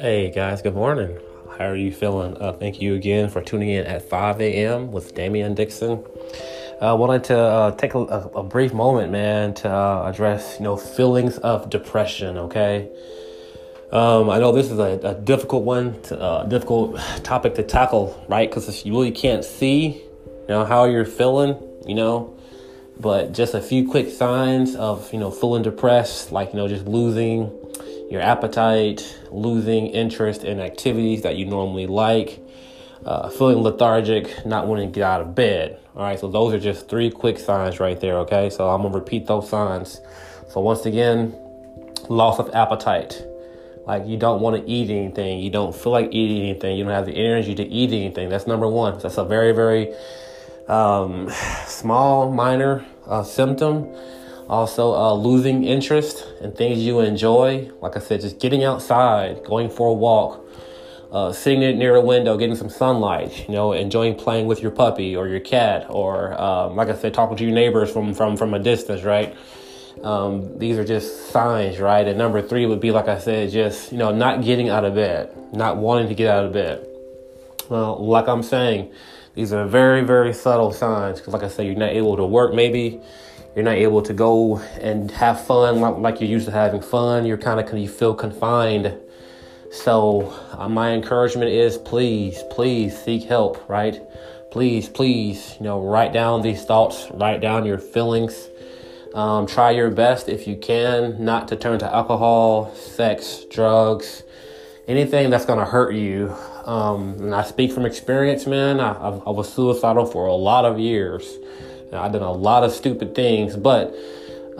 Hey guys, good morning. How are you feeling? Uh, thank you again for tuning in at 5 a.m. with Damian Dixon. I uh, wanted to uh, take a, a, a, brief moment, man, to uh, address you know feelings of depression. Okay, um, I know this is a, a difficult one, to, uh, difficult topic to tackle, right? Because you really can't see, you know, how you're feeling, you know. But just a few quick signs of you know feeling depressed, like you know just losing your appetite, losing interest in activities that you normally like, uh, feeling lethargic, not wanting to get out of bed. All right, so those are just three quick signs right there, okay? So I'm gonna repeat those signs. So once again, loss of appetite. Like you don't want to eat anything, you don't feel like eating anything, you don't have the energy to eat anything. That's number one. That's a very, very um, small, minor uh, symptom also, uh, losing interest in things you enjoy. Like I said, just getting outside, going for a walk, uh, sitting near a window, getting some sunlight, you know, enjoying playing with your puppy or your cat, or um, like I said, talking to your neighbors from, from, from a distance, right? Um, these are just signs, right? And number three would be, like I said, just, you know, not getting out of bed, not wanting to get out of bed. Well, like I'm saying, these are very, very subtle signs because, like I said, you're not able to work maybe you're not able to go and have fun like, you're used to having fun. You're kind of you feel confined. So uh, my encouragement is please, please seek help. Right? Please, please, you know, write down these thoughts. Write down your feelings. Um, try your best if you can not to turn to alcohol, sex, drugs, anything that's gonna hurt you. Um, and I speak from experience, man. I, I was suicidal for a lot of years. I've done a lot of stupid things, but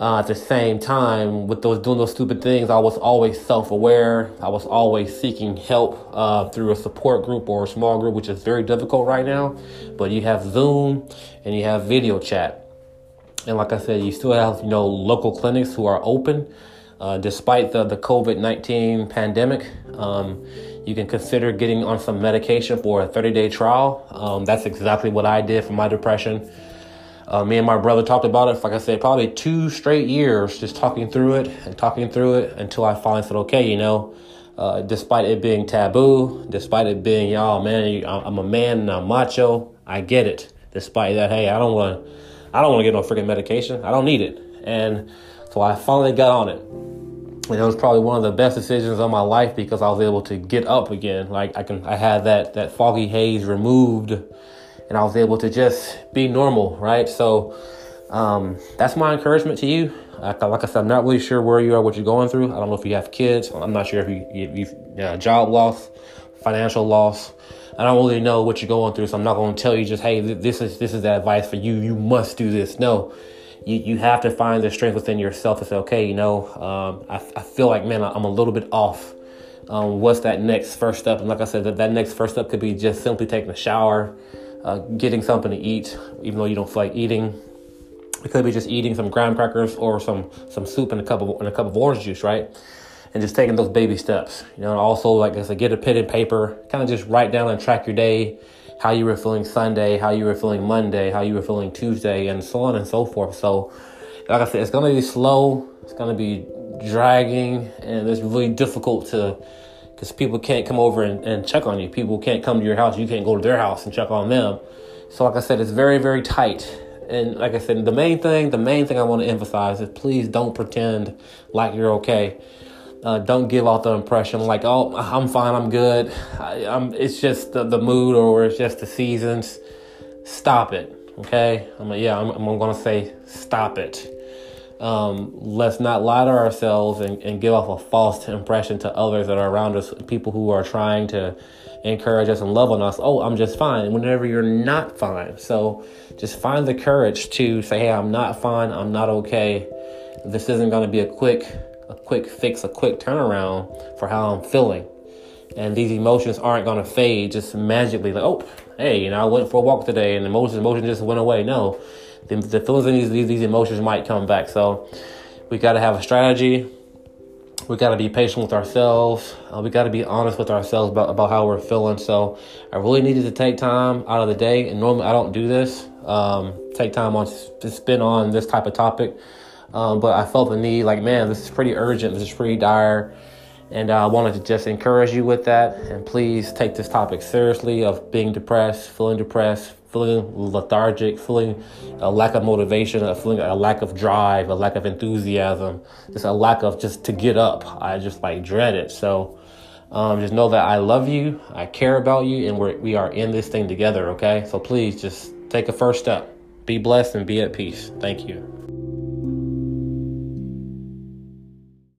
uh, at the same time, with those doing those stupid things, I was always self-aware. I was always seeking help uh, through a support group or a small group, which is very difficult right now. But you have Zoom and you have video chat, and like I said, you still have you know local clinics who are open. Uh, despite the, the COVID 19 pandemic, um, you can consider getting on some medication for a 30 day trial. Um, that's exactly what I did for my depression. Uh, me and my brother talked about it, like I said, probably two straight years, just talking through it and talking through it until I finally said, okay, you know, uh, despite it being taboo, despite it being, y'all, man, I'm a man and I'm macho, I get it. Despite that, hey, I don't want to, I don't want to get no freaking medication. I don't need it. And so I finally got on it. And it was probably one of the best decisions of my life because I was able to get up again. Like I can, I had that that foggy haze removed and I was able to just be normal, right? So um, that's my encouragement to you. Like, like, I said, I'm not really sure where you are, what you're going through. I don't know if you have kids. I'm not sure if you, you, you, you job loss, financial loss. I don't really know what you're going through, so I'm not going to tell you just, hey, this is this is the advice for you. You must do this. No, you you have to find the strength within yourself to say, okay, you know, um, I, I feel like, man, I'm a little bit off. Um, what's that next first step? And like I said, that, that next first step could be just simply taking a shower, uh, getting something to eat, even though you don't feel like eating. It could be just eating some graham crackers or some some soup and a cup of and a cup of orange juice, right? And just taking those baby steps. You know, And also like I said, get a pen and paper, kind of just write down and track your day, how you were feeling Sunday, how you were feeling Monday, how you were feeling Tuesday, and so on and so forth. So, like I said, it's gonna be slow. It's gonna be dragging, and it's really difficult to because people can't come over and, and check on you. People can't come to your house. You can't go to their house and check on them. So, like I said, it's very, very tight. And like I said, the main thing, the main thing I want to emphasize is please don't pretend like you're okay. Uh, don't give off the impression like, oh, I'm fine, I'm good. I, I'm, it's just the, the mood or it's just the seasons. Stop it, okay? I'm yeah, I'm, I'm to say stop it. Um, let's not lie to ourselves and, and give off a false impression to others that are around us, people who are trying to encourage us and love on us. Oh, I'm just fine. Whenever you're not fine. So just find the courage to say, hey, I'm not fine. I'm not okay. This isn't going to be a quick, a quick fix, a quick turnaround for how I'm feeling. And these emotions aren't going to fade just magically. Like, oh, hey, you know, I went for a walk today and the emotions, emotion just went away. No, the, the feelings and these, these, these emotions might come back. So we got to have a strategy. We got to be patient with ourselves. Uh, we got to be honest with ourselves about, about how we're feeling. So I really needed to take time out of the day. And normally I don't do this. Um, take time on to spend on this type of topic. Um, but I felt the need, like, man, this is pretty urgent. This is pretty dire. And I wanted to just encourage you with that. And please take this topic seriously of being depressed, feeling depressed, feeling lethargic, feeling a lack of motivation, a feeling a lack of drive, a lack of enthusiasm, just a lack of just to get up. I just like dread it. So um, just know that I love you, I care about you, and we're, we are in this thing together, okay? So please just take a first step. Be blessed and be at peace. Thank you.